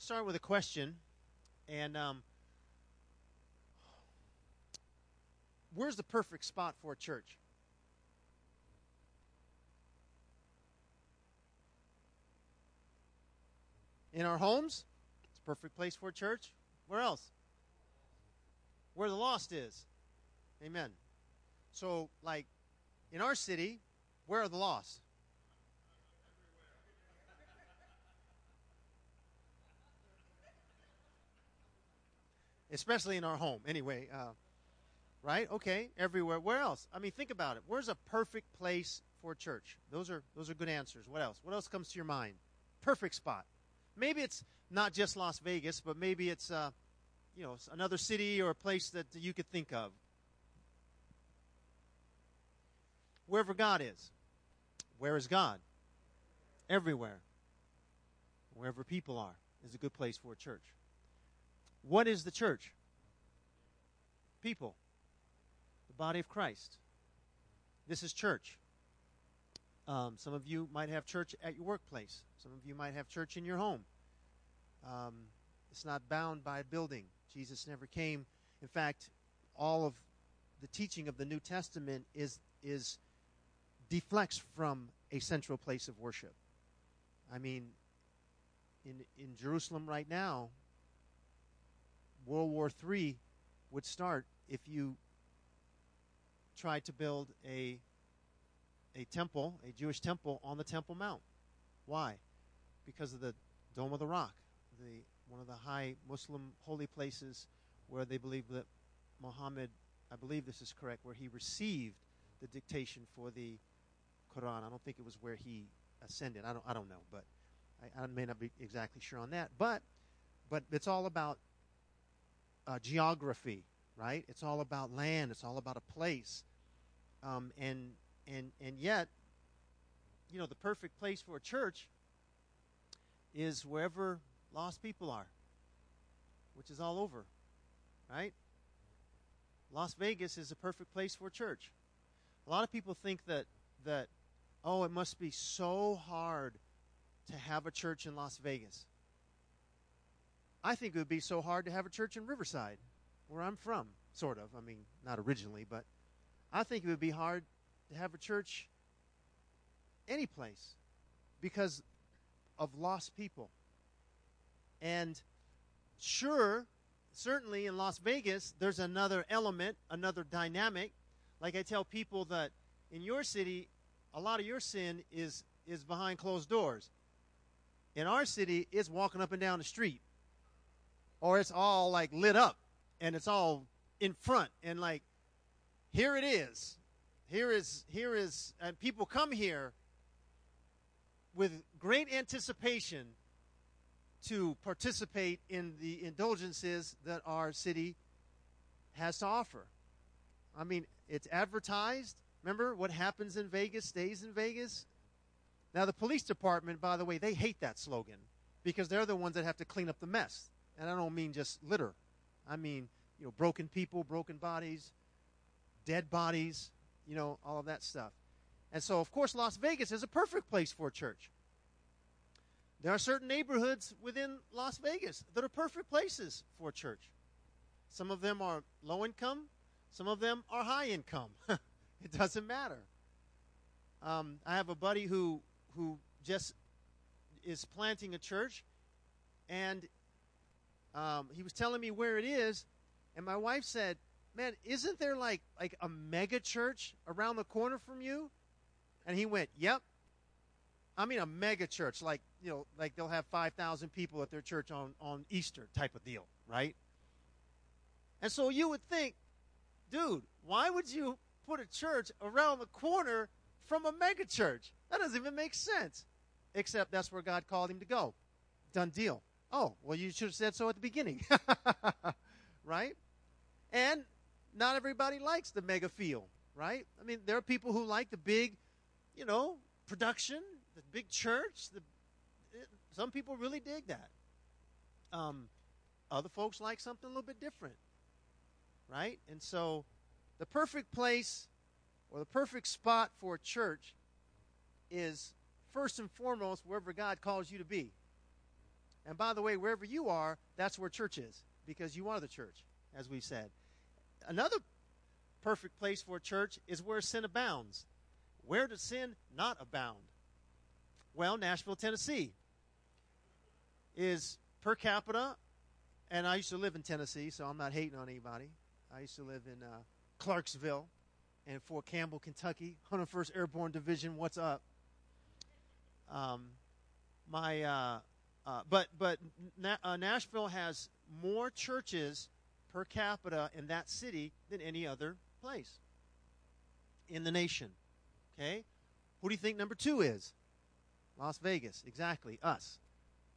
to start with a question, and um, where's the perfect spot for a church? In our homes, it's a perfect place for a church. Where else? Where the lost is. Amen. So, like, in our city, where are the lost? Especially in our home, anyway. Uh, right? Okay, everywhere. Where else? I mean, think about it. Where's a perfect place for a church? Those are those are good answers. What else? What else comes to your mind? Perfect spot. Maybe it's not just Las Vegas, but maybe it's uh, you know another city or a place that you could think of. Wherever God is. Where is God? Everywhere. Wherever people are is a good place for a church. What is the church? People. The body of Christ. This is church. Um, some of you might have church at your workplace. Some of you might have church in your home. Um, it's not bound by a building. Jesus never came. In fact, all of the teaching of the New Testament is is deflects from a central place of worship. I mean, in in Jerusalem right now, World War III would start if you tried to build a a temple, a Jewish temple on the Temple Mount. Why? Because of the Dome of the Rock, the one of the high Muslim holy places where they believe that Muhammad, I believe this is correct, where he received the dictation for the Quran. I don't think it was where he ascended. I don't I don't know, but I, I may not be exactly sure on that. But but it's all about uh, geography, right? It's all about land. It's all about a place, um, and and and yet, you know, the perfect place for a church is wherever lost people are, which is all over, right? Las Vegas is a perfect place for a church. A lot of people think that that oh, it must be so hard to have a church in Las Vegas. I think it would be so hard to have a church in Riverside, where I'm from, sort of. I mean, not originally, but I think it would be hard to have a church any place because of lost people. And sure, certainly in Las Vegas, there's another element, another dynamic. Like I tell people that in your city, a lot of your sin is is behind closed doors. In our city, it's walking up and down the street, or it's all like lit up and it's all in front and like here it is. Here is here is and people come here with great anticipation to participate in the indulgences that our city has to offer. I mean, it's advertised. Remember what happens in Vegas stays in Vegas? Now, the police department, by the way, they hate that slogan because they're the ones that have to clean up the mess. And I don't mean just litter. I mean, you know, broken people, broken bodies, dead bodies, you know, all of that stuff. And so, of course, Las Vegas is a perfect place for a church. There are certain neighborhoods within Las Vegas that are perfect places for a church. Some of them are low income, some of them are high income. it doesn't matter. Um, I have a buddy who who just is planting a church, and um, he was telling me where it is, and my wife said, "Man, isn't there like like a mega church around the corner from you?" And he went, "Yep." I mean, a mega church, like you know, like they'll have five thousand people at their church on on Easter type of deal, right? And so you would think, dude, why would you put a church around the corner from a mega church? That doesn't even make sense. Except that's where God called him to go. Done deal. Oh, well, you should have said so at the beginning. right? And not everybody likes the mega feel, right? I mean, there are people who like the big, you know, production, the big church. The, it, some people really dig that. Um, other folks like something a little bit different, right? And so, the perfect place or the perfect spot for a church is first and foremost wherever God calls you to be. And by the way, wherever you are, that's where church is because you are the church, as we've said. Another perfect place for a church is where sin abounds. Where does sin not abound? Well, Nashville, Tennessee is per capita, and I used to live in Tennessee, so I'm not hating on anybody. I used to live in uh, Clarksville and Fort Campbell, Kentucky, 101st Airborne Division. What's up? Um, my, uh, uh, but but Na- uh, Nashville has more churches per capita in that city than any other place in the nation. Okay, who do you think number two is? Las Vegas, exactly us.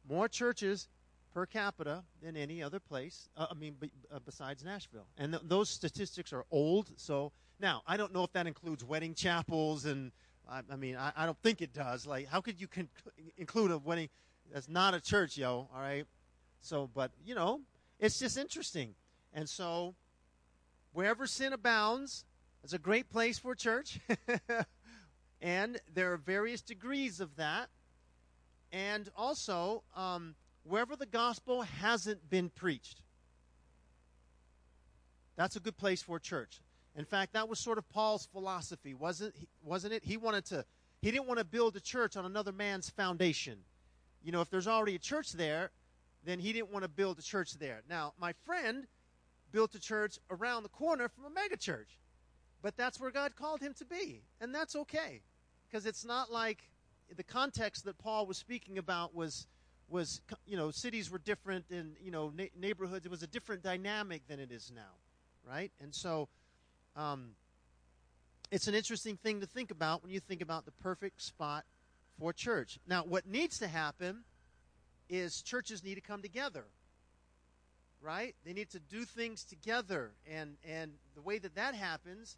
More churches per capita than any other place. Uh, I mean, b- uh, besides Nashville, and th- those statistics are old. So now I don't know if that includes wedding chapels, and I, I mean, I, I, don't think it does. Like, how could you con- include a wedding that's not a church, yo? All right. So, but you know, it's just interesting, and so wherever sin abounds, it's a great place for church. and there are various degrees of that. And also, um, wherever the gospel hasn't been preached, that's a good place for church. In fact, that was sort of Paul's philosophy, wasn't wasn't it? He wanted to he didn't want to build a church on another man's foundation. You know, if there's already a church there, then he didn't want to build a church there. Now, my friend built a church around the corner from a megachurch. But that's where God called him to be, and that's okay. Because it's not like the context that Paul was speaking about was was you know cities were different and you know na- neighborhoods it was a different dynamic than it is now right and so um, it's an interesting thing to think about when you think about the perfect spot for church. Now, what needs to happen is churches need to come together, right? They need to do things together, and and the way that that happens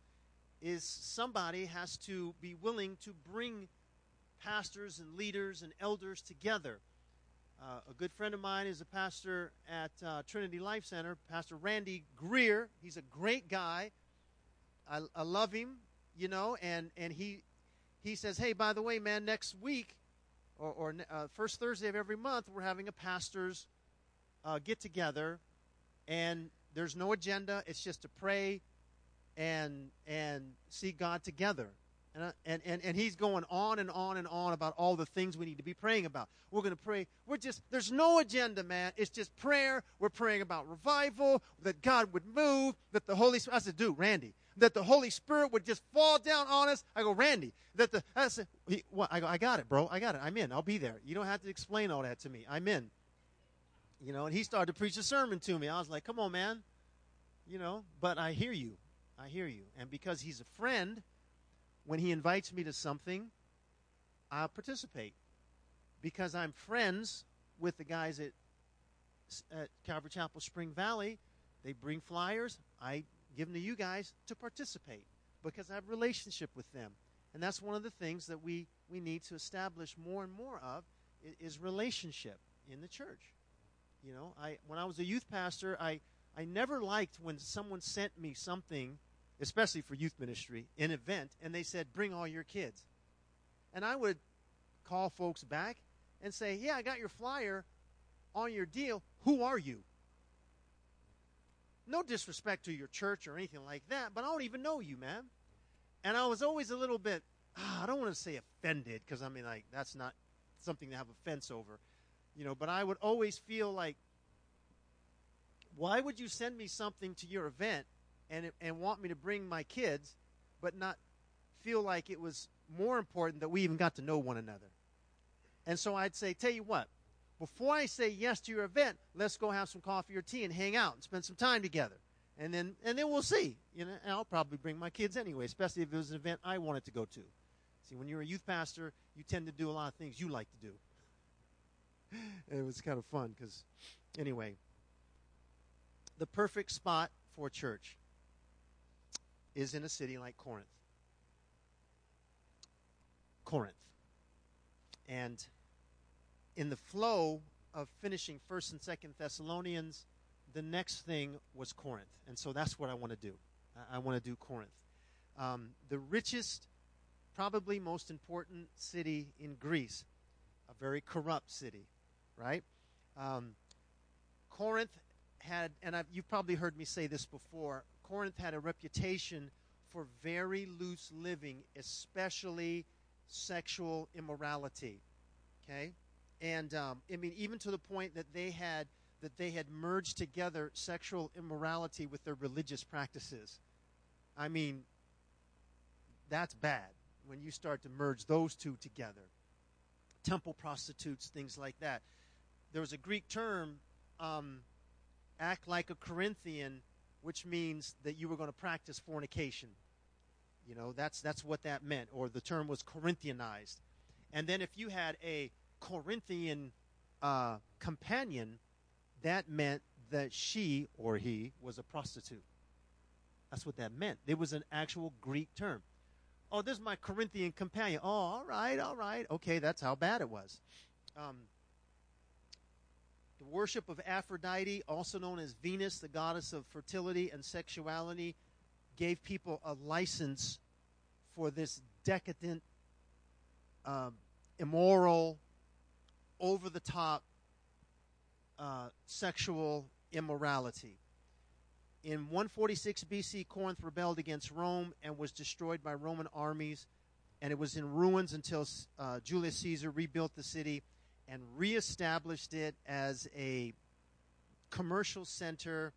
is somebody has to be willing to bring pastors and leaders and elders together. Uh, a good friend of mine is a pastor at uh, Trinity Life Center, Pastor Randy Greer. He's a great guy. I, I love him, you know, and, and he he says, hey, by the way, man, next week or, or uh, first Thursday of every month, we're having a pastors uh, get together, and there's no agenda. It's just to pray and and see God together. And, uh, and, and, and he's going on and on and on about all the things we need to be praying about. We're going to pray. We're just, there's no agenda, man. It's just prayer. We're praying about revival, that God would move, that the Holy Spirit, I said, dude, Randy, that the Holy Spirit would just fall down on us. I go, Randy, that the, I said, he, what? I go, I got it, bro. I got it. I'm in. I'll be there. You don't have to explain all that to me. I'm in. You know, and he started to preach a sermon to me. I was like, come on, man. You know, but I hear you. I hear you. And because he's a friend, when he invites me to something, I'll participate. Because I'm friends with the guys at, at Calvary Chapel Spring Valley, they bring flyers. I give them to you guys to participate because I have relationship with them. And that's one of the things that we, we need to establish more and more of is relationship in the church. You know, I when I was a youth pastor, I, I never liked when someone sent me something, especially for youth ministry, an event, and they said, bring all your kids. And I would call folks back and say, yeah, I got your flyer on your deal. Who are you? No disrespect to your church or anything like that, but I don't even know you, man. And I was always a little bit, ah, I don't want to say offended because I mean, like, that's not something to have offense over, you know, but I would always feel like, why would you send me something to your event and, and want me to bring my kids, but not feel like it was more important that we even got to know one another? And so I'd say, tell you what, before I say yes to your event, let's go have some coffee or tea and hang out and spend some time together. And then and then we'll see. You know, and I'll probably bring my kids anyway, especially if it was an event I wanted to go to. See, when you're a youth pastor, you tend to do a lot of things you like to do. And it was kind of fun because, anyway, the perfect spot for church is in a city like Corinth. Corinth. And in the flow of finishing First and Second Thessalonians, the next thing was Corinth, and so that's what I want to do. I, I want to do Corinth, um, the richest, probably most important city in Greece, a very corrupt city, right? Um, Corinth had, and I've, you've probably heard me say this before, Corinth had a reputation for very loose living, especially sexual immorality. Okay? And um, I mean, even to the point that they had that they had merged together sexual immorality with their religious practices. I mean, that's bad when you start to merge those two together. Temple prostitutes, things like that. There was a Greek term, um, act like a Corinthian, which means that you were going to practice fornication. You know, that's that's what that meant, or the term was Corinthianized. And then if you had a Corinthian uh, companion, that meant that she or he was a prostitute. That's what that meant. It was an actual Greek term. Oh, this is my Corinthian companion. Oh, all right, all right. Okay, that's how bad it was. Um, the worship of Aphrodite, also known as Venus, the goddess of fertility and sexuality, gave people a license for this decadent, um, immoral, over the top uh, sexual immorality. In 146 BC, Corinth rebelled against Rome and was destroyed by Roman armies, and it was in ruins until uh, Julius Caesar rebuilt the city and reestablished it as a commercial center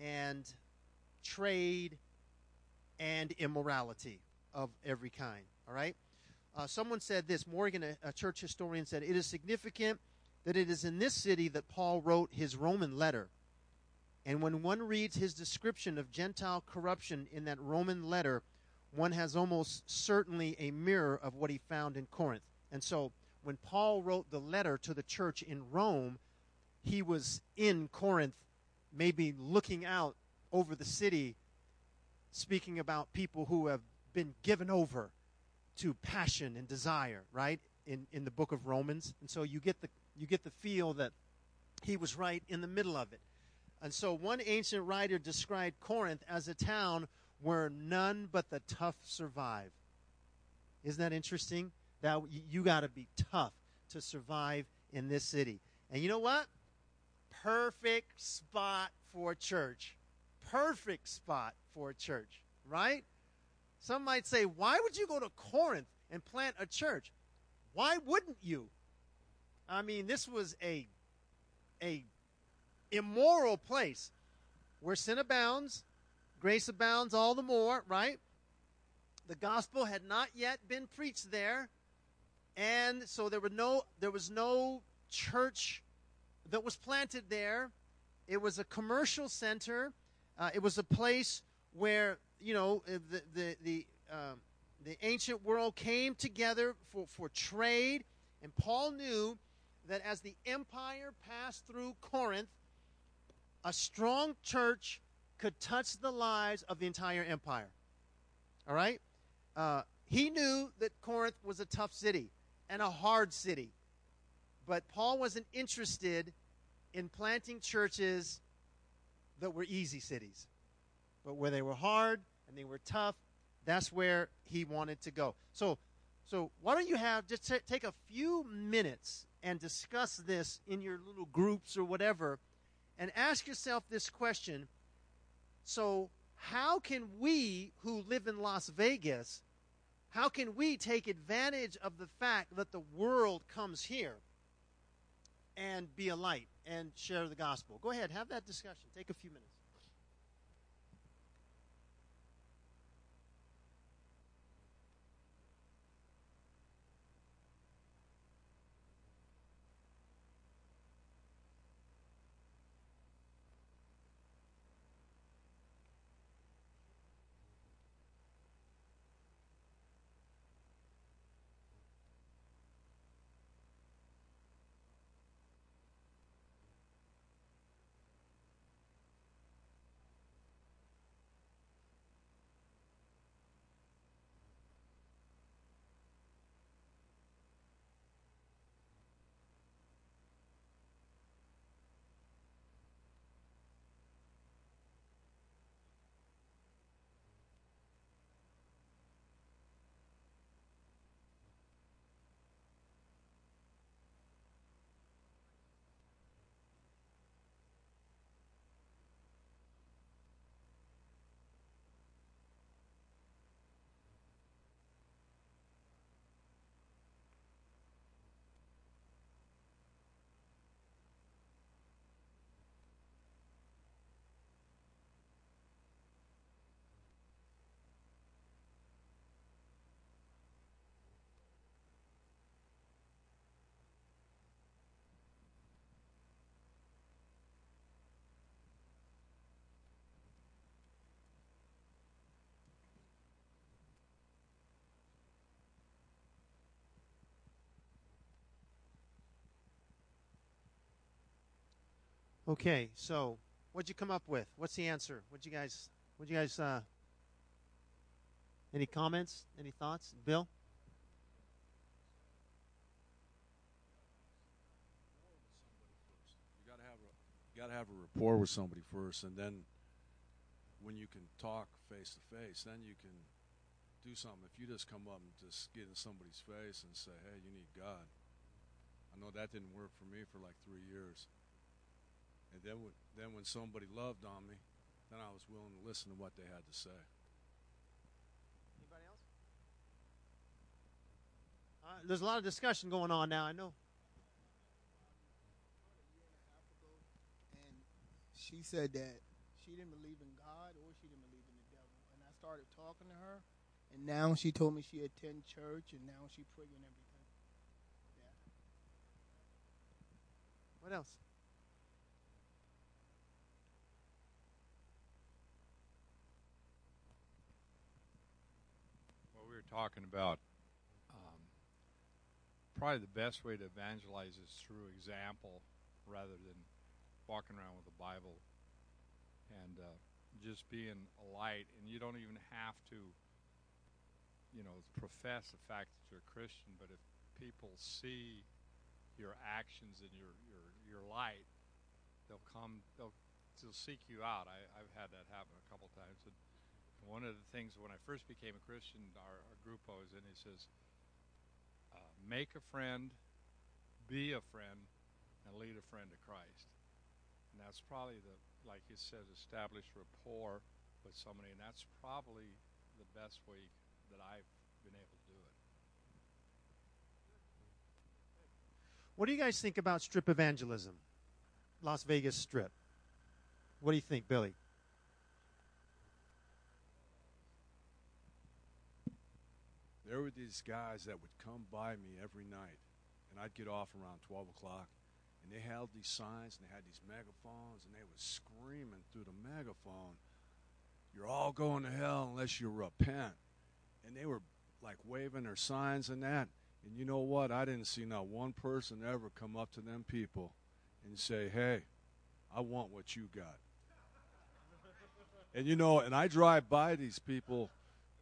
and trade and immorality of every kind. All right? Uh, someone said this, Morgan, a, a church historian, said, It is significant that it is in this city that Paul wrote his Roman letter. And when one reads his description of Gentile corruption in that Roman letter, one has almost certainly a mirror of what he found in Corinth. And so when Paul wrote the letter to the church in Rome, he was in Corinth, maybe looking out over the city, speaking about people who have been given over to passion and desire, right? In, in the book of Romans. And so you get the you get the feel that he was right in the middle of it. And so one ancient writer described Corinth as a town where none but the tough survive. Isn't that interesting? That you got to be tough to survive in this city. And you know what? Perfect spot for church. Perfect spot for church, right? Some might say, why would you go to Corinth and plant a church? Why wouldn't you? I mean, this was a a immoral place where sin abounds, grace abounds all the more, right? The gospel had not yet been preached there, and so there were no there was no church that was planted there. It was a commercial center. Uh, it was a place where you know the the the, um, the ancient world came together for for trade, and Paul knew that as the empire passed through Corinth, a strong church could touch the lives of the entire empire. All right? Uh, he knew that Corinth was a tough city and a hard city. But Paul wasn't interested in planting churches that were easy cities. But where they were hard and they were tough, that's where he wanted to go. So, so why don't you have just t- take a few minutes and discuss this in your little groups or whatever and ask yourself this question. So how can we who live in Las Vegas how can we take advantage of the fact that the world comes here and be a light and share the gospel? Go ahead have that discussion. Take a few minutes Okay, so what'd you come up with? What's the answer? What'd you guys? What'd you guys? Uh, any comments? Any thoughts, Bill? You gotta have a you gotta have a rapport with somebody first, and then when you can talk face to face, then you can do something. If you just come up and just get in somebody's face and say, "Hey, you need God," I know that didn't work for me for like three years. And then when, then when somebody loved on me, then I was willing to listen to what they had to say. Anybody else? Uh, there's a lot of discussion going on now. I know. and she said that she didn't believe in God or she didn't believe in the devil. And I started talking to her, and now she told me she attend church, and now she pray and everything. Yeah. What else? Well, we were talking about um, probably the best way to evangelize is through example rather than walking around with a Bible and uh, just being a light. And you don't even have to, you know, profess the fact that you're a Christian, but if people see your actions and your, your, your light, they'll come, they'll, they'll seek you out. I, I've had that happen a couple times. And one of the things when I first became a Christian, our, our group I was in, he says, uh, make a friend, be a friend, and lead a friend to Christ. And that's probably the, like he says, establish rapport with somebody, and that's probably the best way that I've been able to do it. What do you guys think about strip evangelism? Las Vegas Strip. What do you think, Billy? There were these guys that would come by me every night, and I'd get off around 12 o'clock, and they held these signs and they had these megaphones, and they were screaming through the megaphone, You're all going to hell unless you repent. And they were like waving their signs and that. And you know what? I didn't see not one person ever come up to them people and say, Hey, I want what you got. And you know, and I drive by these people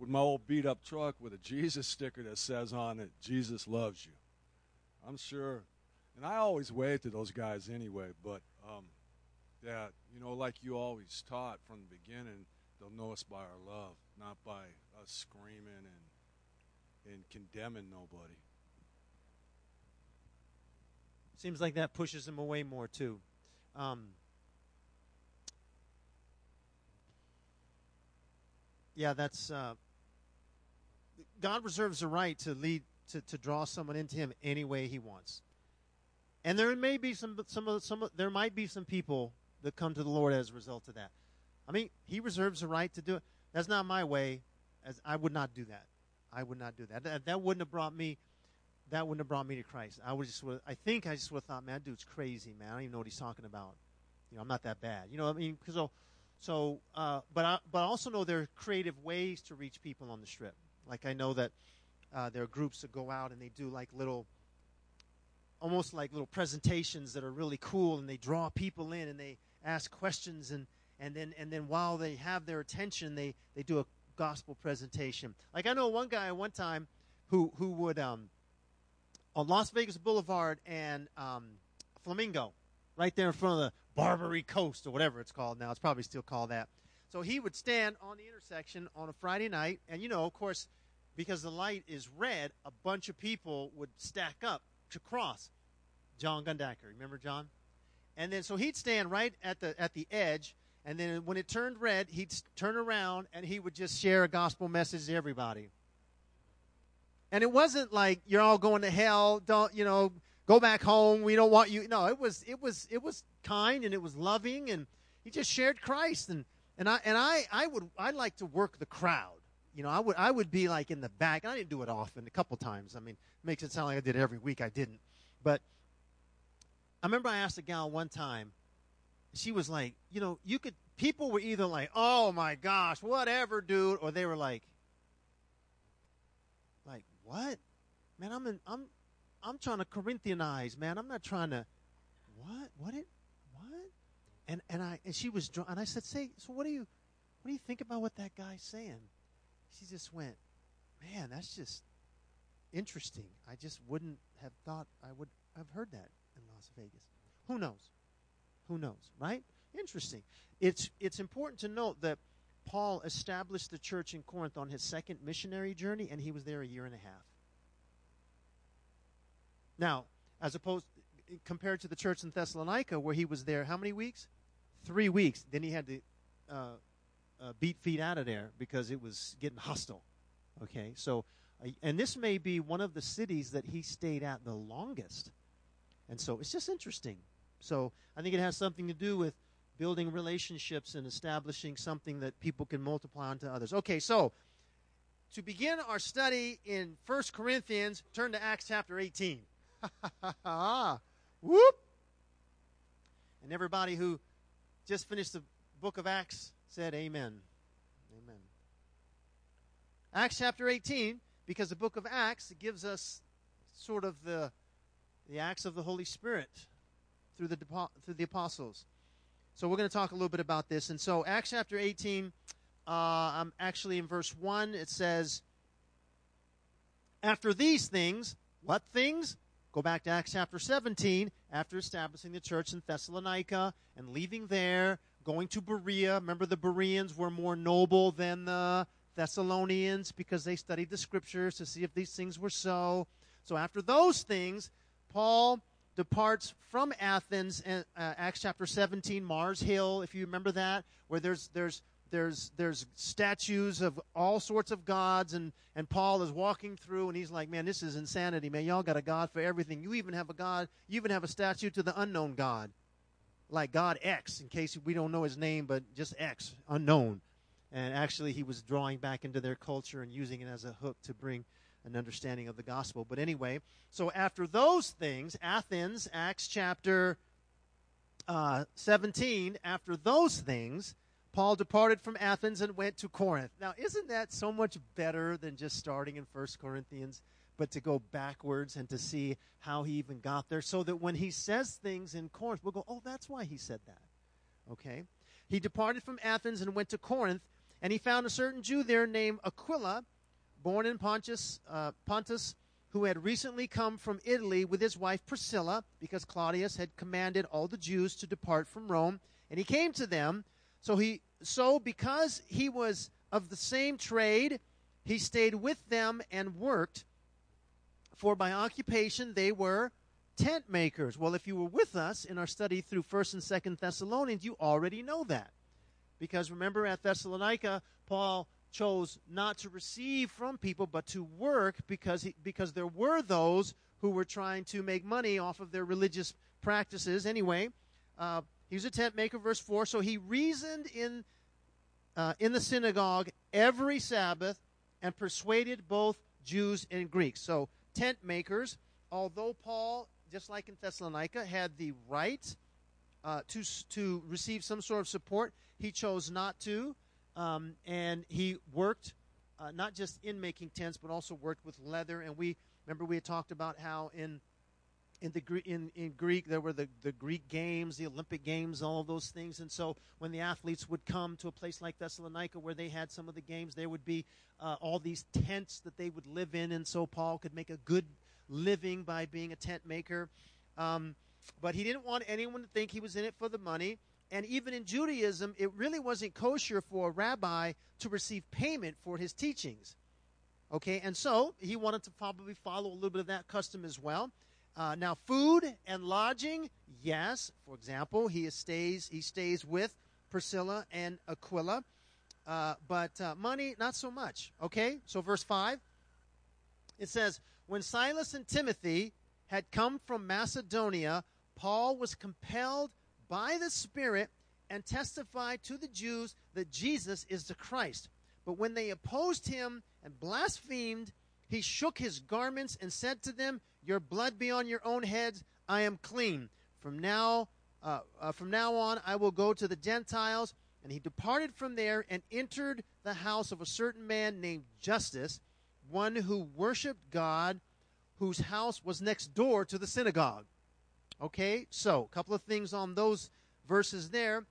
with my old beat up truck with a Jesus sticker that says on it, Jesus loves you. I'm sure. And I always wave to those guys anyway, but um, yeah, you know, like you always taught from the beginning, they'll know us by our love, not by us screaming and, and condemning nobody. Seems like that pushes them away more, too. Um, yeah, that's. Uh, God reserves the right to lead to, to draw someone into Him any way He wants, and there may be some some some there might be some people that come to the Lord as a result of that. I mean, He reserves the right to do it. That's not my way. As I would not do that. I would not do that. That, that wouldn't have brought me. That wouldn't have brought me to Christ. I would just. I think I just would have thought, man, dude's crazy, man. I don't even know what he's talking about. You know, I'm not that bad. You know, I mean, because so, so uh, but I, but I also know there are creative ways to reach people on the strip. Like I know that uh, there are groups that go out and they do like little, almost like little presentations that are really cool, and they draw people in and they ask questions, and and then and then while they have their attention, they they do a gospel presentation. Like I know one guy one time who who would um, on Las Vegas Boulevard and um, Flamingo, right there in front of the Barbary Coast or whatever it's called now. It's probably still called that. So he would stand on the intersection on a Friday night, and you know, of course, because the light is red, a bunch of people would stack up to cross. John Gundaker, remember John? And then so he'd stand right at the at the edge, and then when it turned red, he'd turn around and he would just share a gospel message to everybody. And it wasn't like you're all going to hell, don't you know, go back home, we don't want you. No, it was it was it was kind and it was loving and he just shared Christ and and I and I I would I like to work the crowd. You know, I would I would be like in the back. I didn't do it often, a couple times. I mean, it makes it sound like I did it every week. I didn't. But I remember I asked a gal one time, she was like, you know, you could people were either like, "Oh my gosh, whatever, dude," or they were like like, "What? Man, I'm in I'm I'm trying to Corinthianize, man. I'm not trying to what? What it what? And and I and she was drawn. And I said, "Say, so what do you what do you think about what that guy's saying?" She just went, "Man, that's just interesting. I just wouldn't have thought I would have heard that in Las Vegas. Who knows? Who knows, right? Interesting. It's it's important to note that Paul established the church in Corinth on his second missionary journey, and he was there a year and a half. Now, as opposed compared to the church in Thessalonica, where he was there how many weeks? Three weeks. Then he had to uh, uh, beat feet out of there because it was getting hostile. Okay, so uh, and this may be one of the cities that he stayed at the longest, and so it's just interesting. So I think it has something to do with building relationships and establishing something that people can multiply onto others. Okay, so to begin our study in First Corinthians, turn to Acts chapter 18. Whoop! And everybody who just finished the book of Acts said amen. Amen. Acts chapter 18, because the book of Acts gives us sort of the, the acts of the Holy Spirit through the, through the apostles. So we're going to talk a little bit about this. And so, Acts chapter 18, uh, I'm actually in verse 1, it says, After these things, what things? Go back to Acts chapter 17, after establishing the church in Thessalonica and leaving there, going to Berea. Remember, the Bereans were more noble than the Thessalonians because they studied the scriptures to see if these things were so. So, after those things, Paul departs from Athens, uh, Acts chapter 17, Mars Hill, if you remember that, where there's, there's there's there's statues of all sorts of gods and and Paul is walking through and he's like man this is insanity man y'all got a god for everything you even have a god you even have a statue to the unknown god like god X in case we don't know his name but just X unknown. And actually he was drawing back into their culture and using it as a hook to bring an understanding of the gospel. But anyway so after those things Athens Acts chapter uh, 17 after those things Paul departed from Athens and went to Corinth. Now, isn't that so much better than just starting in 1 Corinthians, but to go backwards and to see how he even got there so that when he says things in Corinth, we'll go, oh, that's why he said that. Okay? He departed from Athens and went to Corinth, and he found a certain Jew there named Aquila, born in Pontus, uh, Pontus who had recently come from Italy with his wife Priscilla, because Claudius had commanded all the Jews to depart from Rome. And he came to them so he so because he was of the same trade, he stayed with them and worked. For by occupation they were tent makers. Well, if you were with us in our study through 1st and 2nd Thessalonians, you already know that. Because remember at Thessalonica, Paul chose not to receive from people but to work because he, because there were those who were trying to make money off of their religious practices anyway. Uh, he was a tent maker, verse 4. So he reasoned in, uh, in the synagogue every Sabbath and persuaded both Jews and Greeks. So, tent makers, although Paul, just like in Thessalonica, had the right uh, to, to receive some sort of support, he chose not to. Um, and he worked uh, not just in making tents, but also worked with leather. And we remember we had talked about how in in the in, in Greek there were the, the Greek games, the Olympic games, all of those things. And so when the athletes would come to a place like Thessalonica where they had some of the games, there would be uh, all these tents that they would live in, and so Paul could make a good living by being a tent maker. Um, but he didn't want anyone to think he was in it for the money. And even in Judaism, it really wasn't kosher for a rabbi to receive payment for his teachings. Okay, and so he wanted to probably follow a little bit of that custom as well. Uh, now, food and lodging, yes. For example, he stays he stays with Priscilla and Aquila, uh, but uh, money not so much. Okay, so verse five, it says, when Silas and Timothy had come from Macedonia, Paul was compelled by the Spirit and testified to the Jews that Jesus is the Christ. But when they opposed him and blasphemed, he shook his garments and said to them, your blood be on your own heads. I am clean. From now, uh, uh, from now on, I will go to the Gentiles. And he departed from there and entered the house of a certain man named Justus, one who worshipped God, whose house was next door to the synagogue. Okay, so a couple of things on those verses there,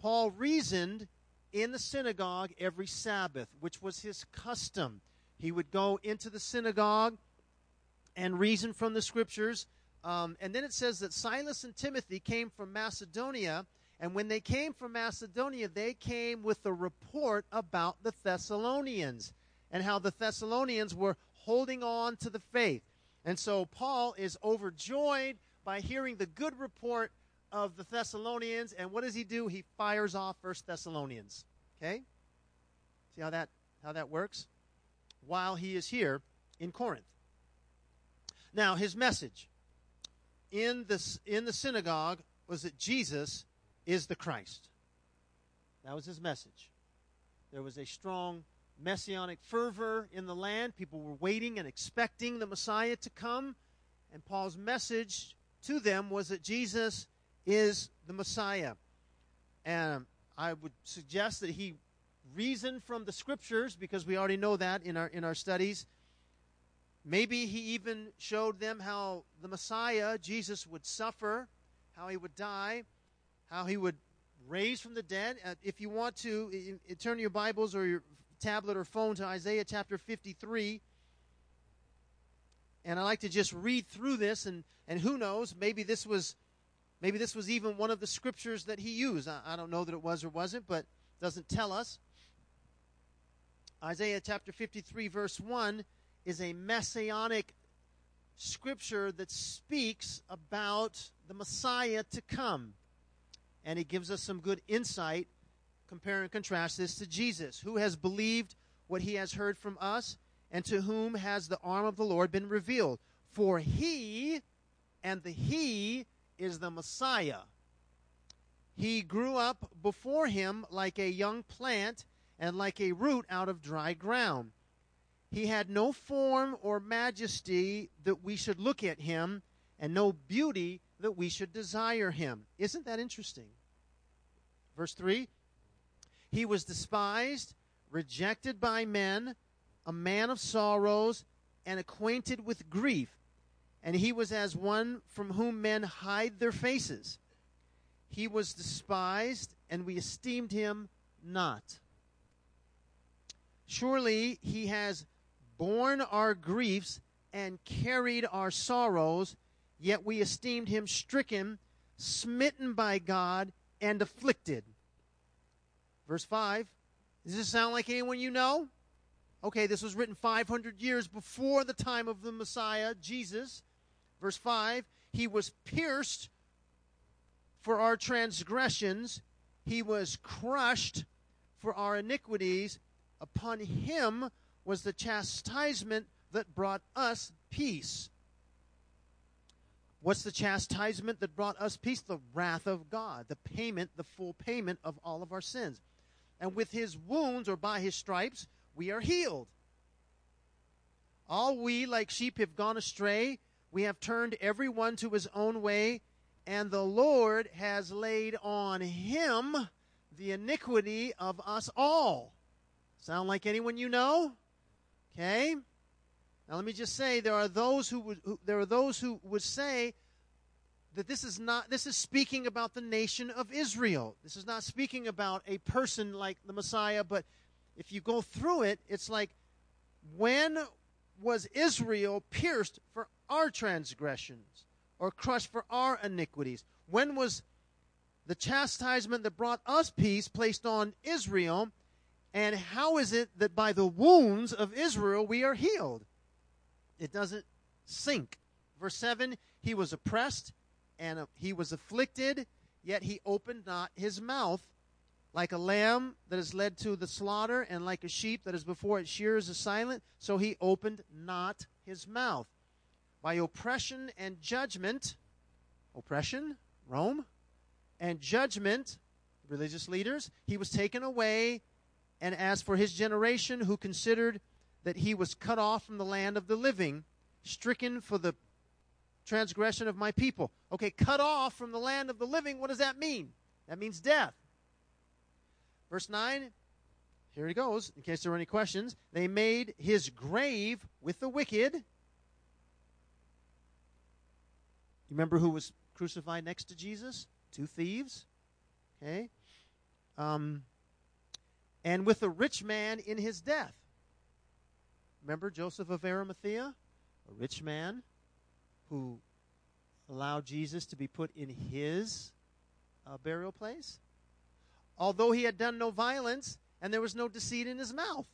Paul reasoned in the synagogue every Sabbath, which was his custom. He would go into the synagogue and reason from the scriptures. Um, and then it says that Silas and Timothy came from Macedonia. And when they came from Macedonia, they came with a report about the Thessalonians and how the Thessalonians were holding on to the faith. And so Paul is overjoyed by hearing the good report of the Thessalonians. And what does he do? He fires off First Thessalonians. Okay? See how that how that works? While he is here in Corinth. Now, his message in the, in the synagogue was that Jesus is the Christ. That was his message. There was a strong messianic fervor in the land. People were waiting and expecting the Messiah to come. And Paul's message to them was that Jesus is the Messiah. And I would suggest that he reasoned from the scriptures because we already know that in our in our studies. Maybe he even showed them how the Messiah, Jesus, would suffer, how he would die, how he would raise from the dead. Uh, if you want to, turn your Bibles or your tablet or phone to Isaiah chapter 53. And I like to just read through this, and, and who knows, maybe this was maybe this was even one of the scriptures that he used. I, I don't know that it was or wasn't, but doesn't tell us. Isaiah chapter 53, verse 1 is a messianic scripture that speaks about the Messiah to come. And it gives us some good insight. Compare and contrast this to Jesus, who has believed what he has heard from us, and to whom has the arm of the Lord been revealed. For he, and the he is the Messiah. He grew up before him like a young plant and like a root out of dry ground. He had no form or majesty that we should look at him, and no beauty that we should desire him. Isn't that interesting? Verse 3 He was despised, rejected by men, a man of sorrows, and acquainted with grief. And he was as one from whom men hide their faces. He was despised, and we esteemed him not. Surely he has borne our griefs and carried our sorrows, yet we esteemed him stricken, smitten by God, and afflicted. Verse 5. Does this sound like anyone you know? Okay, this was written 500 years before the time of the Messiah, Jesus. Verse 5 He was pierced for our transgressions, He was crushed for our iniquities. Upon Him was the chastisement that brought us peace. What's the chastisement that brought us peace? The wrath of God, the payment, the full payment of all of our sins. And with his wounds or by his stripes, we are healed. All we, like sheep, have gone astray. We have turned every one to his own way, and the Lord has laid on him the iniquity of us all. Sound like anyone you know? Okay? Now let me just say there are those who would who, there are those who would say that this is not this is speaking about the nation of Israel. This is not speaking about a person like the Messiah, but if you go through it, it's like when was Israel pierced for our transgressions or crushed for our iniquities? When was the chastisement that brought us peace placed on Israel and how is it that by the wounds of Israel we are healed? It doesn't sink. Verse 7 He was oppressed and uh, he was afflicted, yet he opened not his mouth. Like a lamb that is led to the slaughter, and like a sheep that is before its shears is silent, so he opened not his mouth. By oppression and judgment, oppression, Rome, and judgment, religious leaders, he was taken away and as for his generation, who considered that he was cut off from the land of the living, stricken for the transgression of my people. Okay, cut off from the land of the living, what does that mean? That means death. Verse 9, here he goes, in case there were any questions. They made his grave with the wicked. You remember who was crucified next to Jesus? Two thieves. Okay? Um, and with a rich man in his death. Remember Joseph of Arimathea? A rich man who allowed Jesus to be put in his uh, burial place? Although he had done no violence and there was no deceit in his mouth.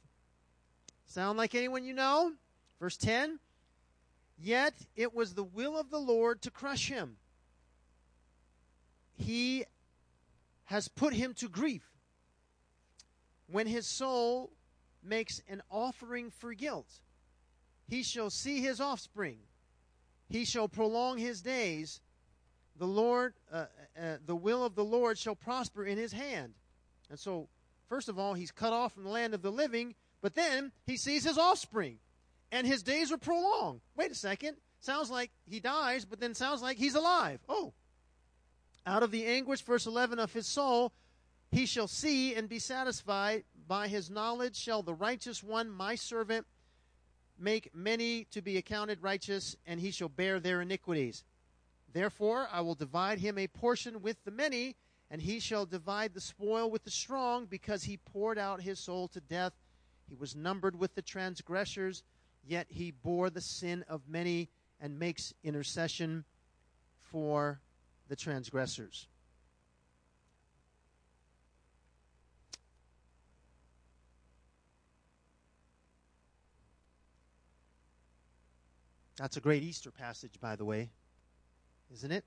Sound like anyone you know? Verse 10 Yet it was the will of the Lord to crush him. He has put him to grief. When his soul makes an offering for guilt, he shall see his offspring. He shall prolong his days. The Lord, uh, uh, the will of the Lord shall prosper in his hand. And so, first of all, he's cut off from the land of the living, but then he sees his offspring and his days are prolonged. Wait a second. Sounds like he dies, but then sounds like he's alive. Oh. Out of the anguish, verse 11, of his soul, he shall see and be satisfied. By his knowledge shall the righteous one, my servant, make many to be accounted righteous, and he shall bear their iniquities. Therefore, I will divide him a portion with the many, and he shall divide the spoil with the strong, because he poured out his soul to death. He was numbered with the transgressors yet he bore the sin of many and makes intercession for the transgressors. That's a great Easter passage, by the way, isn't it?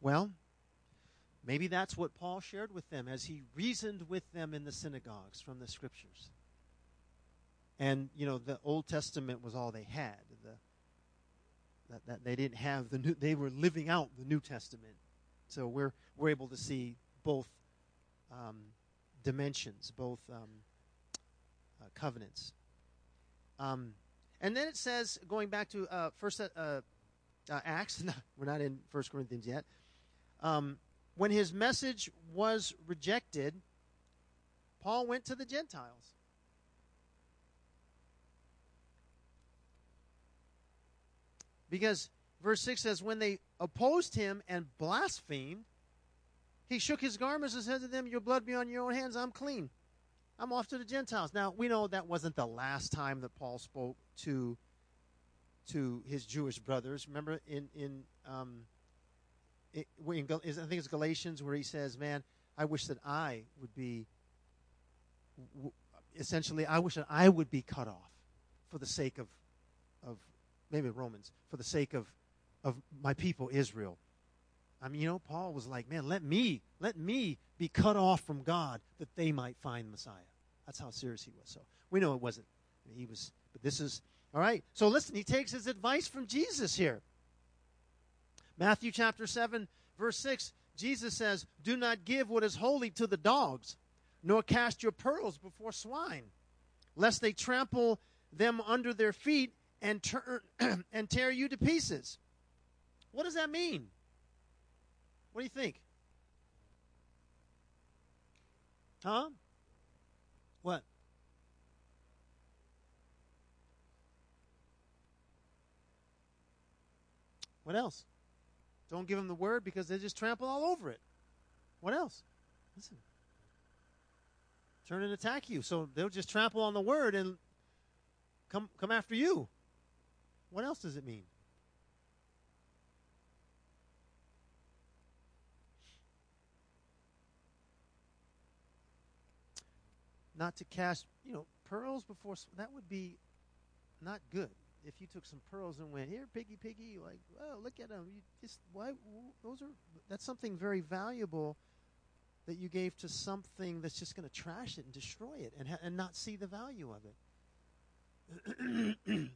Well, maybe that's what Paul shared with them as he reasoned with them in the synagogues from the scriptures and you know the Old Testament was all they had. The, that, that they didn't have the new. They were living out the New Testament, so we're we're able to see both um, dimensions, both um, uh, covenants. Um, and then it says, going back to uh, First uh, uh Acts, we're not in First Corinthians yet. Um, when his message was rejected, Paul went to the Gentiles. Because verse 6 says, When they opposed him and blasphemed, he shook his garments and said to them, Your blood be on your own hands, I'm clean. I'm off to the Gentiles. Now, we know that wasn't the last time that Paul spoke to to his Jewish brothers. Remember in in um, it, in, I think it's Galatians where he says, "Man, I wish that I would be." Essentially, I wish that I would be cut off for the sake of of maybe Romans, for the sake of, of my people Israel. I mean, you know, Paul was like, man, let me, let me be cut off from God that they might find Messiah. That's how serious he was. So we know it wasn't. He was, this is, all right. So listen, he takes his advice from Jesus here. Matthew chapter 7, verse 6, Jesus says, Do not give what is holy to the dogs, nor cast your pearls before swine, lest they trample them under their feet and turn and tear you to pieces. What does that mean? What do you think? Huh? What? What else? Don't give them the word because they just trample all over it. What else? Listen. Turn and attack you. So they'll just trample on the word and come come after you. What else does it mean? Not to cast, you know, pearls before that would be not good. If you took some pearls and went here, piggy, piggy, like, oh, look at them. You just why? Those are that's something very valuable that you gave to something that's just going to trash it and destroy it and ha- and not see the value of it.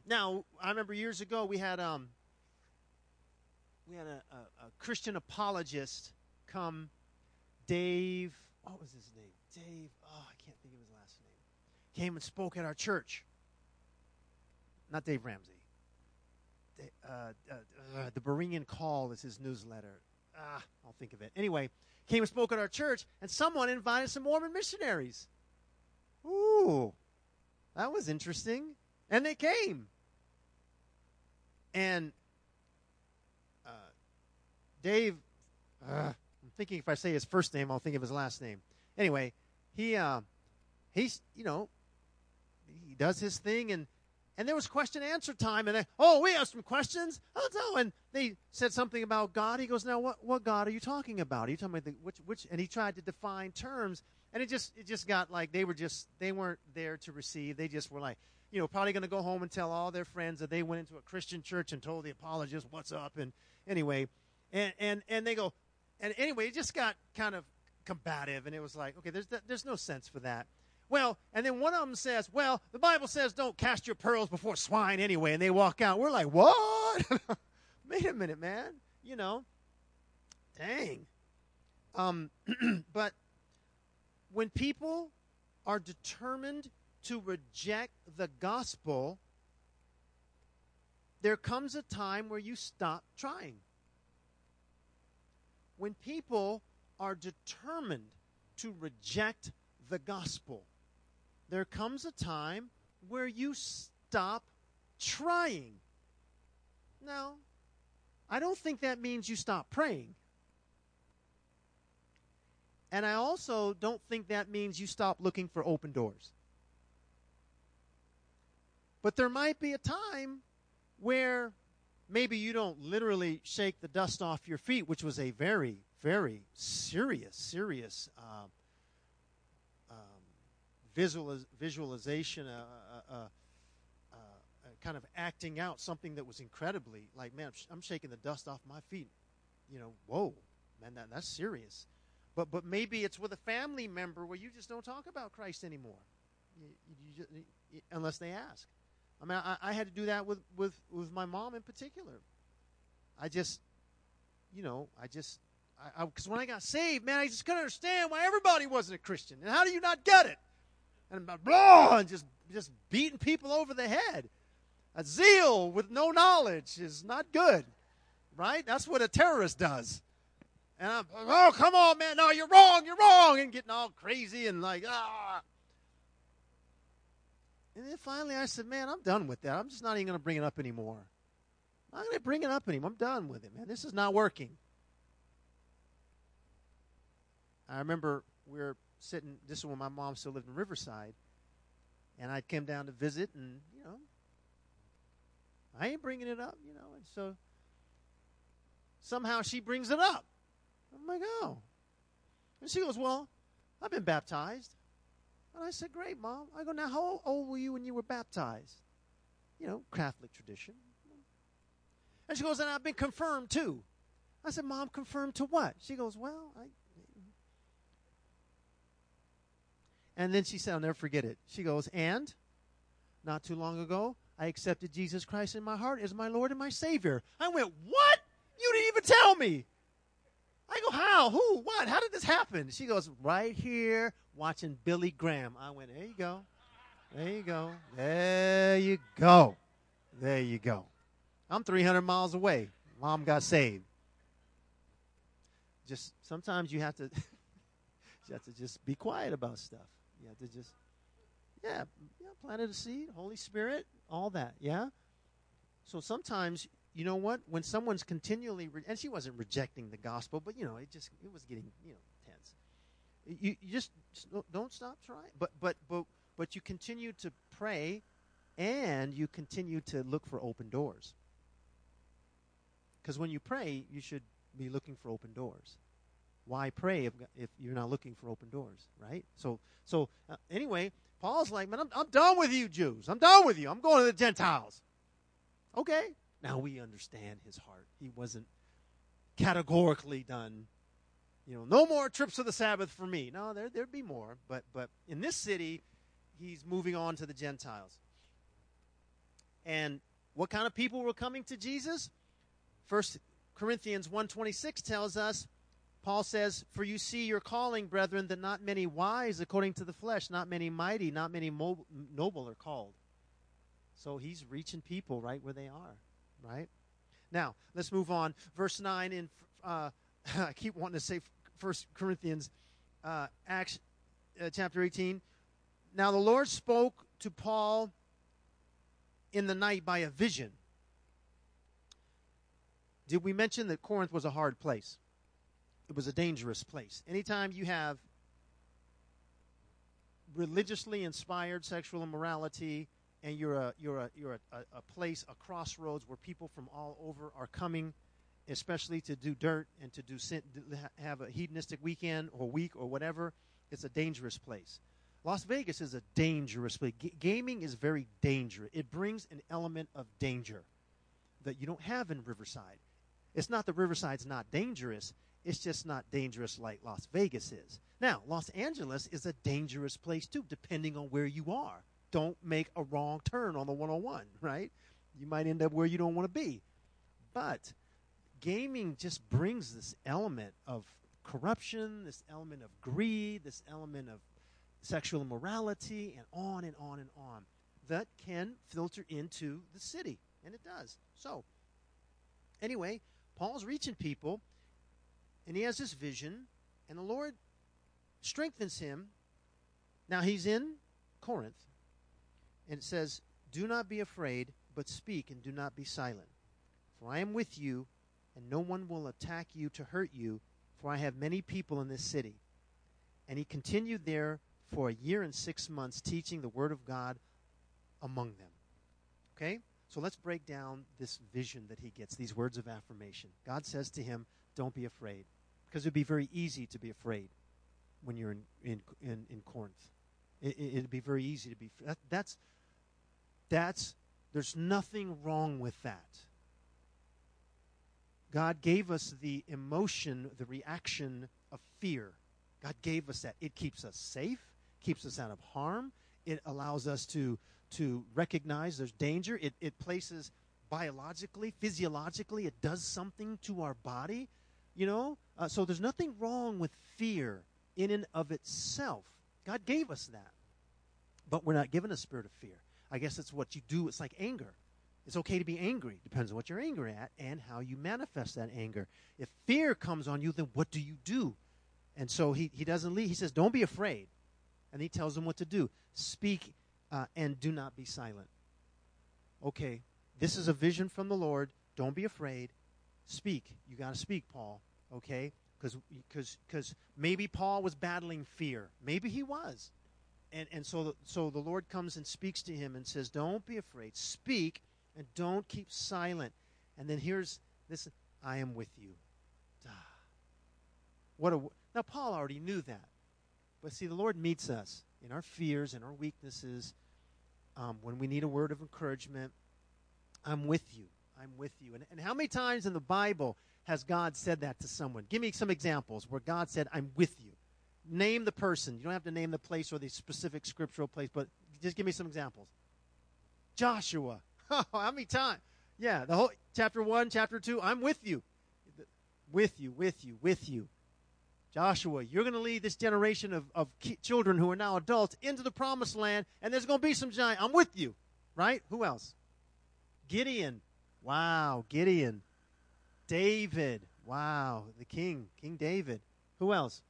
now, I remember years ago we had um, we had a, a, a, Christian apologist come, Dave. What was his name? Dave. Oh, I can't think of his last name. Came and spoke at our church. Not Dave Ramsey. Uh, uh, uh, the Berean Call is his newsletter. Ah, I'll think of it. Anyway, came and spoke at our church, and someone invited some Mormon missionaries. Ooh, that was interesting. And they came. And uh, Dave, uh, I'm thinking if I say his first name, I'll think of his last name. Anyway, he uh, he's you know he does his thing and and there was question answer time and they, oh we have some questions. Oh no and they said something about god. He goes now what, what god are you talking about? Are you talking about the, which which and he tried to define terms and it just it just got like they were just they weren't there to receive. They just were like you know probably going to go home and tell all their friends that they went into a christian church and told the apologist what's up and anyway and and and they go and anyway it just got kind of combative and it was like okay there's there's no sense for that well, and then one of them says, Well, the Bible says don't cast your pearls before swine anyway. And they walk out. We're like, What? Wait a minute, man. You know, dang. Um, but when people are determined to reject the gospel, there comes a time where you stop trying. When people are determined to reject the gospel, there comes a time where you stop trying. Now, I don't think that means you stop praying. And I also don't think that means you stop looking for open doors. But there might be a time where maybe you don't literally shake the dust off your feet, which was a very, very serious, serious uh, visualiz- visualization, uh, uh, uh, kind of acting out something that was incredibly like, man, I'm shaking the dust off my feet. You know, whoa, man, that, that's serious. But but maybe it's with a family member where you just don't talk about Christ anymore, you, you just, you, unless they ask. I mean, I, I had to do that with, with, with my mom in particular. I just, you know, I just, because when I got saved, man, I just couldn't understand why everybody wasn't a Christian. And how do you not get it? And blah, and just just beating people over the head. A zeal with no knowledge is not good, right? That's what a terrorist does. And I'm, oh, come on, man, no, you're wrong, you're wrong, and getting all crazy and like, ah. And then finally I said, man, I'm done with that. I'm just not even going to bring it up anymore. I'm not going to bring it up anymore. I'm done with it, man. This is not working. I remember we were sitting. This is when my mom still lived in Riverside, and I came down to visit, and you know, I ain't bringing it up, you know, and so somehow she brings it up. I'm like, oh, and she goes, well, I've been baptized, and I said, great, mom. I go, now how old were you when you were baptized? You know, Catholic tradition. And she goes, and I've been confirmed too. I said, Mom, confirmed to what? She goes, Well, I, And then she said, I'll never forget it. She goes, And not too long ago, I accepted Jesus Christ in my heart as my Lord and my Savior. I went, What? You didn't even tell me. I go, How? Who? What? How did this happen? She goes, Right here watching Billy Graham. I went, There you go. There you go. There you go. There you go. I'm 300 miles away. Mom got saved. Just sometimes you have to you have to just be quiet about stuff. Have to just, yeah, yeah, planted a seed, Holy Spirit, all that, yeah. So sometimes, you know what? When someone's continually, re- and she wasn't rejecting the gospel, but you know, it just it was getting you know tense. You, you just, just don't stop trying, but but but but you continue to pray, and you continue to look for open doors. Because when you pray, you should be looking for open doors why pray if, if you're not looking for open doors, right? So, so uh, anyway, Paul's like, man, I'm, I'm done with you Jews. I'm done with you. I'm going to the Gentiles. Okay. Now we understand his heart. He wasn't categorically done. You know, no more trips to the Sabbath for me. No, there there'd be more, but but in this city, he's moving on to the Gentiles. And what kind of people were coming to Jesus? First Corinthians 126 tells us Paul says, For you see your calling, brethren, that not many wise according to the flesh, not many mighty, not many mo- noble are called. So he's reaching people right where they are, right? Now, let's move on. Verse 9 in, uh, I keep wanting to say First Corinthians, uh, Acts uh, chapter 18. Now the Lord spoke to Paul in the night by a vision. Did we mention that Corinth was a hard place? It was a dangerous place. Anytime you have religiously inspired sexual immorality and you're a you're a you're a, a, place a crossroads where people from all over are coming especially to do dirt and to do sin, have a hedonistic weekend or week or whatever it's a dangerous place. Las vegas is a dangerous place. G- gaming is very dangerous. It brings an element of danger that you don't have in riverside. It's not that riverside's not dangerous it's just not dangerous like las vegas is now, Los Angeles is a dangerous place too, depending on where you are. Don't make a wrong turn on the 101, right? You might end up where you don't want to be. But gaming just brings this element of corruption, this element of greed, this element of sexual immorality, and on and on and on that can filter into the city. And it does. So, anyway, Paul's reaching people, and he has this vision, and the Lord strengthens him. Now he's in Corinth, and it says, Do not be afraid, but speak and do not be silent. For I am with you, and no one will attack you to hurt you, for I have many people in this city. And he continued there for a year and six months, teaching the word of God among them. Okay? So let's break down this vision that he gets, these words of affirmation. God says to him, Don't be afraid, because it would be very easy to be afraid when you're in in in, in Corinth. It, would be very easy to be. That, that's that's there's nothing wrong with that. God gave us the emotion, the reaction of fear. God gave us that. It keeps us safe, keeps us out of harm. It allows us to to recognize there's danger. It, it places biologically, physiologically, it does something to our body. You know, uh, so there's nothing wrong with fear in and of itself. God gave us that. But we're not given a spirit of fear. I guess it's what you do. It's like anger. It's okay to be angry. Depends on what you're angry at and how you manifest that anger. If fear comes on you, then what do you do? And so he, he doesn't leave. He says, Don't be afraid. And he tells them what to do speak uh, and do not be silent. Okay, this is a vision from the Lord. Don't be afraid. Speak. You got to speak, Paul. Okay? because because because maybe Paul was battling fear. Maybe he was, and and so so the Lord comes and speaks to him and says, "Don't be afraid. Speak and don't keep silent." And then here's this: "I am with you." What a now Paul already knew that, but see, the Lord meets us in our fears and our weaknesses um, when we need a word of encouragement. I'm with you. I'm with you. And, and how many times in the Bible has God said that to someone? Give me some examples where God said, I'm with you. Name the person. You don't have to name the place or the specific scriptural place, but just give me some examples. Joshua. Oh, how many times? Yeah, the whole chapter 1, chapter 2, I'm with you. With you, with you, with you. Joshua, you're going to lead this generation of, of children who are now adults into the promised land, and there's going to be some giant. I'm with you, right? Who else? Gideon. Wow, Gideon. David. Wow, the king, King David. Who else?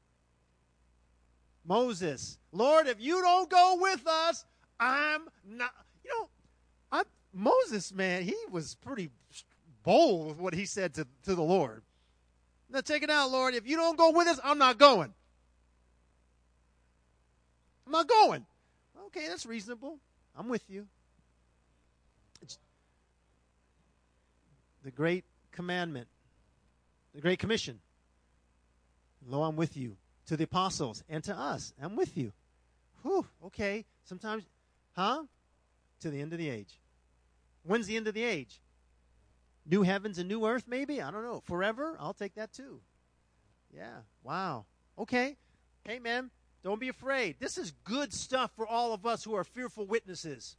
Moses. Lord, if you don't go with us, I'm not. You know, I'm, Moses, man, he was pretty bold with what he said to, to the Lord. Now, check it out, Lord. If you don't go with us, I'm not going. I'm not going. Okay, that's reasonable. I'm with you. It's the great commandment, the Great Commission. Lo, I'm with you. To the apostles and to us, I'm with you. Whew, okay. Sometimes, huh? To the end of the age. When's the end of the age? New heavens and new earth, maybe? I don't know. Forever? I'll take that too. Yeah. Wow. Okay. Hey, man, don't be afraid. This is good stuff for all of us who are fearful witnesses.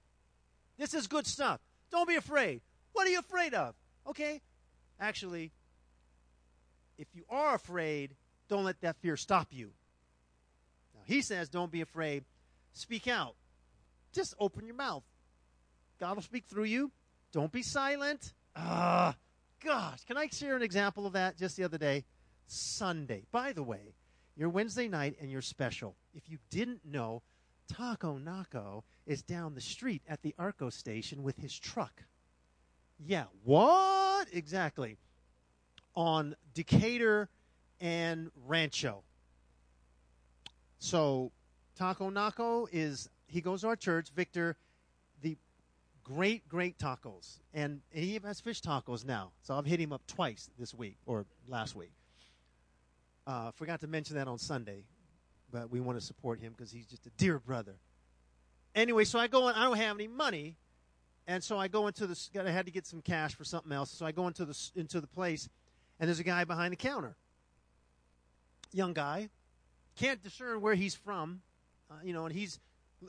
This is good stuff. Don't be afraid. What are you afraid of? Okay, Actually, if you are afraid, don't let that fear stop you. Now, he says, don't be afraid. Speak out. Just open your mouth. God will speak through you. Don't be silent. Ah, uh, gosh. Can I share an example of that just the other day? Sunday. By the way, your Wednesday night and your special. If you didn't know, Taco Naco is down the street at the Arco station with his truck. Yeah, what? Exactly. On Decatur and Rancho. So Taco Naco is he goes to our church, Victor, the great, great tacos. And he has fish tacos now. So I've hit him up twice this week or last week. Uh, forgot to mention that on Sunday, but we want to support him because he's just a dear brother. Anyway, so I go in, I don't have any money, and so I go into the. I had to get some cash for something else, so I go into the into the place, and there's a guy behind the counter. Young guy, can't discern where he's from, uh, you know, and he's.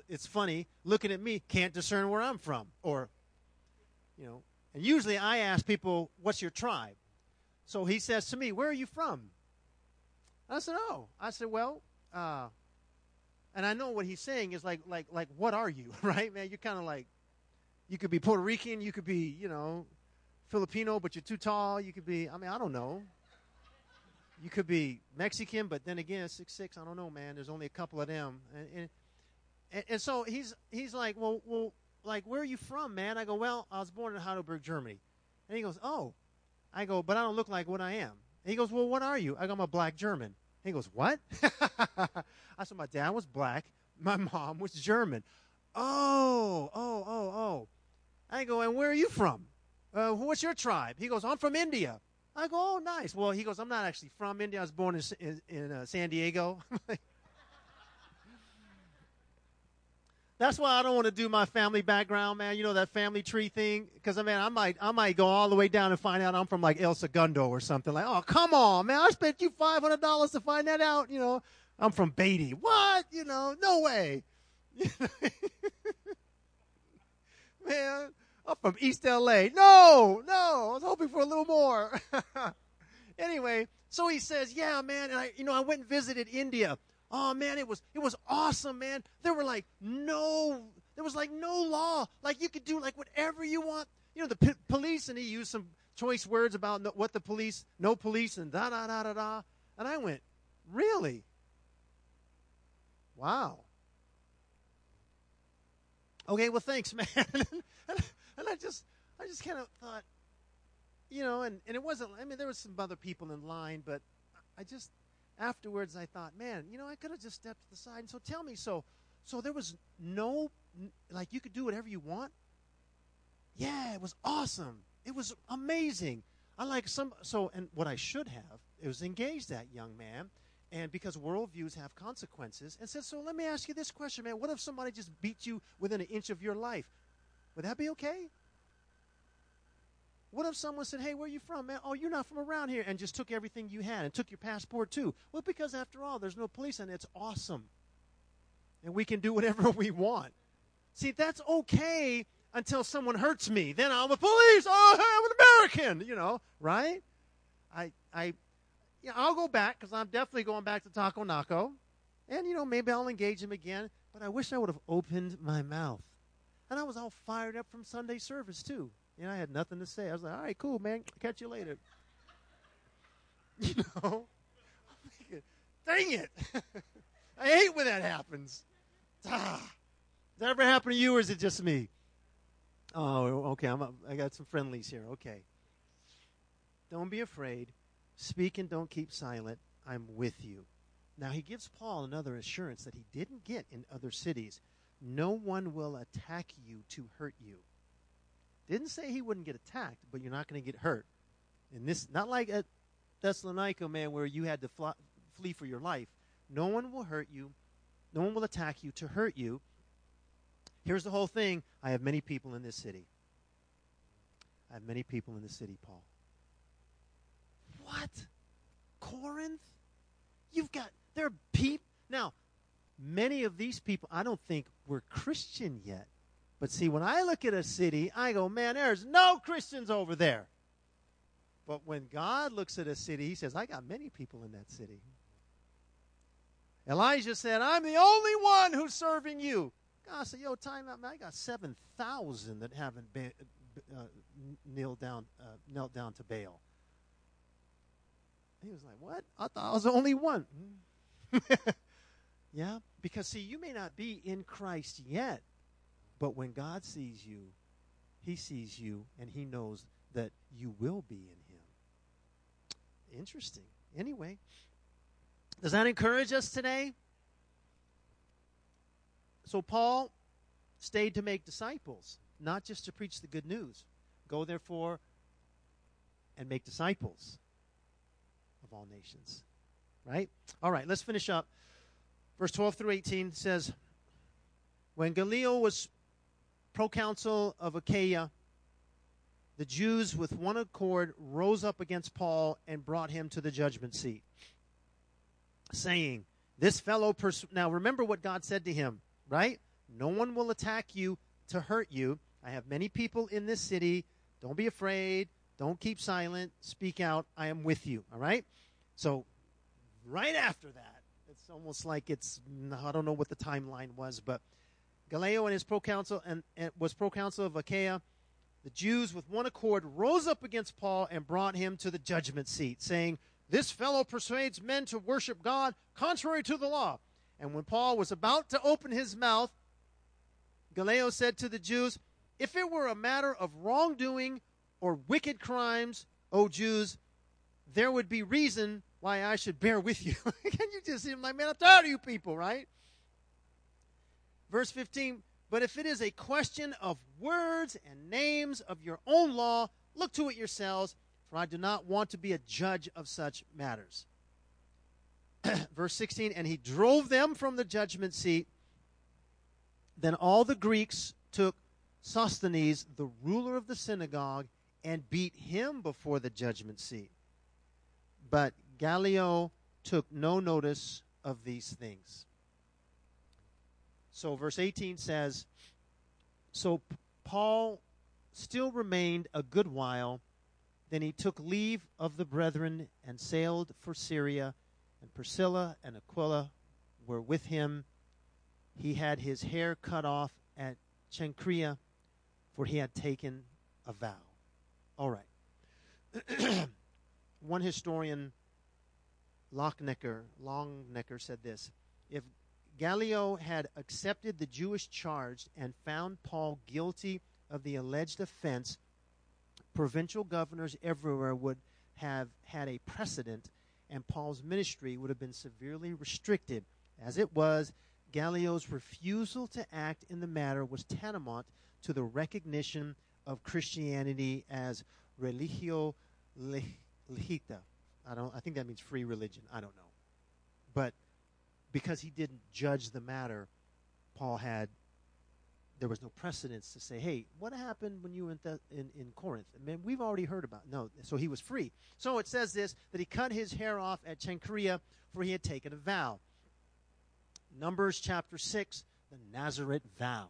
It's funny looking at me, can't discern where I'm from, or, you know, and usually I ask people, "What's your tribe?" So he says to me, "Where are you from?" I said, "Oh." I said, "Well," uh, and I know what he's saying is like, like, like, what are you, right, man? You're kind of like, you could be Puerto Rican, you could be, you know, Filipino, but you're too tall. You could be, I mean, I don't know. You could be Mexican, but then again, six six. I don't know, man. There's only a couple of them, and and, and so he's he's like, well, well, like, where are you from, man? I go, well, I was born in Heidelberg, Germany, and he goes, oh, I go, but I don't look like what I am. And he goes, well, what are you? I go, I'm a black German. He goes, what? I said, my dad was black, my mom was German. Oh, oh, oh, oh. I go, and where are you from? Uh, what's your tribe? He goes, I'm from India. I go, oh, nice. Well, he goes, I'm not actually from India. I was born in, in, in uh, San Diego. That's why I don't want to do my family background, man. You know that family tree thing, because I mean, I might, I might go all the way down and find out I'm from like El Segundo or something. Like, oh, come on, man! I spent you five hundred dollars to find that out. You know, I'm from Beatty. What? You know, no way. man, I'm from East LA. No, no, I was hoping for a little more. anyway, so he says, yeah, man, and I, you know, I went and visited India. Oh man, it was it was awesome, man. There were like no there was like no law. Like you could do like whatever you want. You know, the p- police and he used some choice words about no, what the police, no police and da da da da da. And I went, "Really? Wow." Okay, well, thanks, man. And, I just I just kind of thought, you know, and and it wasn't I mean there was some other people in line, but I just afterwards I thought, man, you know, I could have just stepped to the side. And so tell me, so so there was no like you could do whatever you want. Yeah, it was awesome. It was amazing. I like some so and what I should have it was engage that young man. And because worldviews have consequences, and said, So let me ask you this question, man. What if somebody just beat you within an inch of your life? Would that be okay? What if someone said, Hey, where are you from, man? Oh, you're not from around here, and just took everything you had and took your passport too? Well, because after all, there's no police, and it's awesome. And we can do whatever we want. See, that's okay until someone hurts me. Then I'm the police. Oh, I'm an American, you know, right? I, I, yeah, I'll go back because I'm definitely going back to Taco Naco. And, you know, maybe I'll engage him again. But I wish I would have opened my mouth. And I was all fired up from Sunday service, too. Know, I had nothing to say. I was like, all right, cool, man. Catch you later. You know? Thinking, Dang it. I hate when that happens. Ah. Does that ever happen to you, or is it just me? Oh, okay. I'm I got some friendlies here. Okay. Don't be afraid. Speak and don't keep silent. I'm with you. Now, he gives Paul another assurance that he didn't get in other cities. No one will attack you to hurt you. Didn't say he wouldn't get attacked, but you're not going to get hurt. And this, not like at Thessalonica, man, where you had to flee for your life. No one will hurt you. No one will attack you to hurt you. Here's the whole thing I have many people in this city. I have many people in the city, Paul. What? Corinth? You've got, there are people. Now, many of these people, I don't think were Christian yet. But see, when I look at a city, I go, man, there's no Christians over there. But when God looks at a city, he says, I got many people in that city. Elijah said, I'm the only one who's serving you. God said, yo, time out, man. I got 7,000 that haven't been, uh, knelt, down, uh, knelt down to Baal. He was like, what? I thought I was the only one. yeah, because see, you may not be in Christ yet, but when God sees you, he sees you and he knows that you will be in him. Interesting. Anyway, does that encourage us today? So Paul stayed to make disciples, not just to preach the good news. Go therefore and make disciples of all nations. Right? All right, let's finish up. Verse 12 through 18 says When Gallio was proconsul of Achaia, the Jews with one accord rose up against Paul and brought him to the judgment seat, saying, This fellow, pers-. now remember what God said to him, right? No one will attack you to hurt you. I have many people in this city. Don't be afraid. Don't keep silent. Speak out. I am with you. All right? So, right after that, it's almost like it's, I don't know what the timeline was, but Gallio and his proconsul and, and was proconsul of Achaia the Jews with one accord rose up against Paul and brought him to the judgment seat, saying, This fellow persuades men to worship God contrary to the law. And when Paul was about to open his mouth, Gallio said to the Jews, If it were a matter of wrongdoing or wicked crimes, O Jews, there would be reason why I should bear with you. Can you just see him like, man, I'm tired of you people, right? Verse 15 but if it is a question of words and names of your own law, look to it yourselves, for I do not want to be a judge of such matters. Verse 16 And he drove them from the judgment seat. Then all the Greeks took Sosthenes, the ruler of the synagogue, and beat him before the judgment seat. But Gallio took no notice of these things. So, verse 18 says So Paul still remained a good while. Then he took leave of the brethren and sailed for Syria, and Priscilla and Aquila were with him. He had his hair cut off at Cenchrea, for he had taken a vow. All right. One historian, Lochnecker, Longnecker, said this If Gallio had accepted the Jewish charge and found Paul guilty of the alleged offense, provincial governors everywhere would have had a precedent, and Paul's ministry would have been severely restricted. As it was, Gallio's refusal to act in the matter was tantamount to the recognition of Christianity as religio licita. I don't. I think that means free religion. I don't know, but because he didn't judge the matter, Paul had there was no precedence to say, "Hey, what happened when you were in, in, in Corinth?" I mean, we've already heard about. It. No, so he was free. So it says this that he cut his hair off at Cenchrea, for he had taken a vow. Numbers chapter six, the Nazarite vow.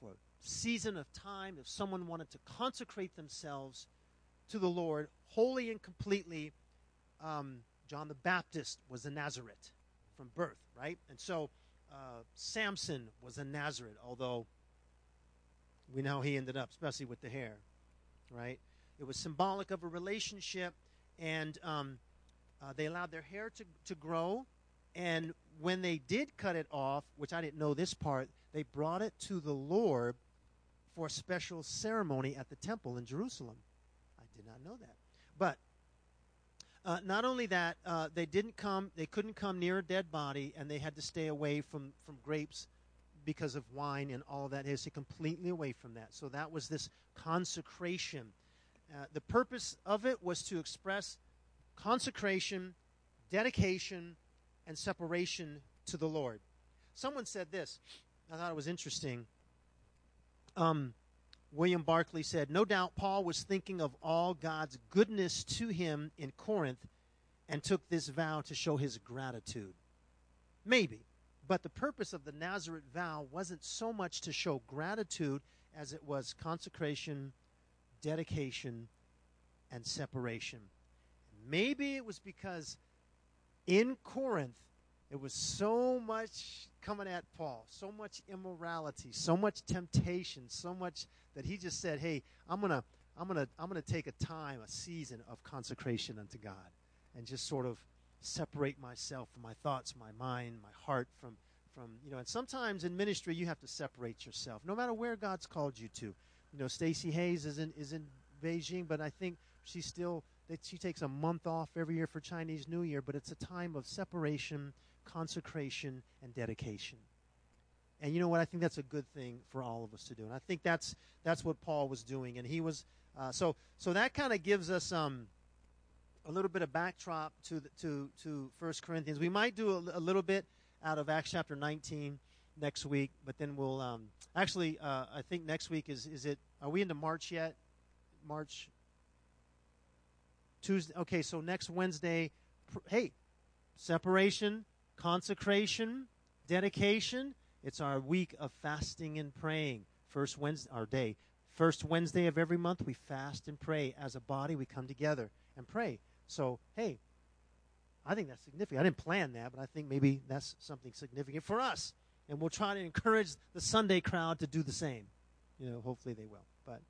For season of time, if someone wanted to consecrate themselves to the Lord wholly and completely, um, John the Baptist was a Nazarite from birth, right? And so uh, Samson was a Nazarite, although we know he ended up, especially with the hair, right? It was symbolic of a relationship, and um, uh, they allowed their hair to, to grow. And when they did cut it off, which I didn't know this part, they brought it to the Lord for a special ceremony at the temple in Jerusalem. I did not know that. But uh, not only that, uh, they didn't come. They couldn't come near a dead body, and they had to stay away from from grapes because of wine and all that. They completely away from that. So that was this consecration. Uh, the purpose of it was to express consecration, dedication, and separation to the Lord. Someone said this. I thought it was interesting. Um, William Barclay said, No doubt Paul was thinking of all God's goodness to him in Corinth and took this vow to show his gratitude. Maybe. But the purpose of the Nazarite vow wasn't so much to show gratitude as it was consecration, dedication, and separation. Maybe it was because in Corinth, it was so much coming at Paul, so much immorality, so much temptation, so much that he just said, "Hey, I'm to I'm to I'm to take a time, a season of consecration unto God and just sort of separate myself from my thoughts, my mind, my heart from from, you know, and sometimes in ministry you have to separate yourself no matter where God's called you to. You know, Stacy Hayes is in is in Beijing, but I think she's still that she takes a month off every year for Chinese New Year, but it's a time of separation, consecration, and dedication. And you know what? I think that's a good thing for all of us to do. And I think that's that's what Paul was doing. And he was uh, so so that kind of gives us um, a little bit of backdrop to the, to to First Corinthians. We might do a, a, little bit out of Acts chapter 19 next week, but then we'll um, actually uh, I think next week is is it? Are we into March yet? March Tuesday. Okay, so next Wednesday. Pr- hey, separation, consecration, dedication it's our week of fasting and praying. First Wednesday, our day. First Wednesday of every month, we fast and pray. As a body, we come together and pray. So, hey, I think that's significant. I didn't plan that, but I think maybe that's something significant for us. And we'll try to encourage the Sunday crowd to do the same. You know, hopefully they will. But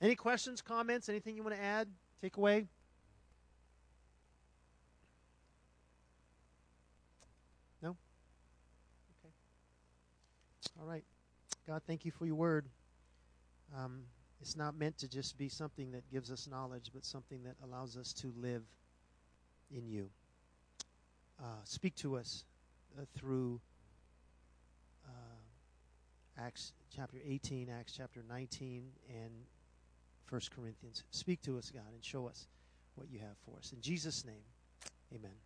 any questions, comments, anything you want to add, take away? All right. God, thank you for your word. Um, it's not meant to just be something that gives us knowledge, but something that allows us to live in you. Uh, speak to us uh, through uh, Acts chapter 18, Acts chapter 19, and 1 Corinthians. Speak to us, God, and show us what you have for us. In Jesus' name, amen.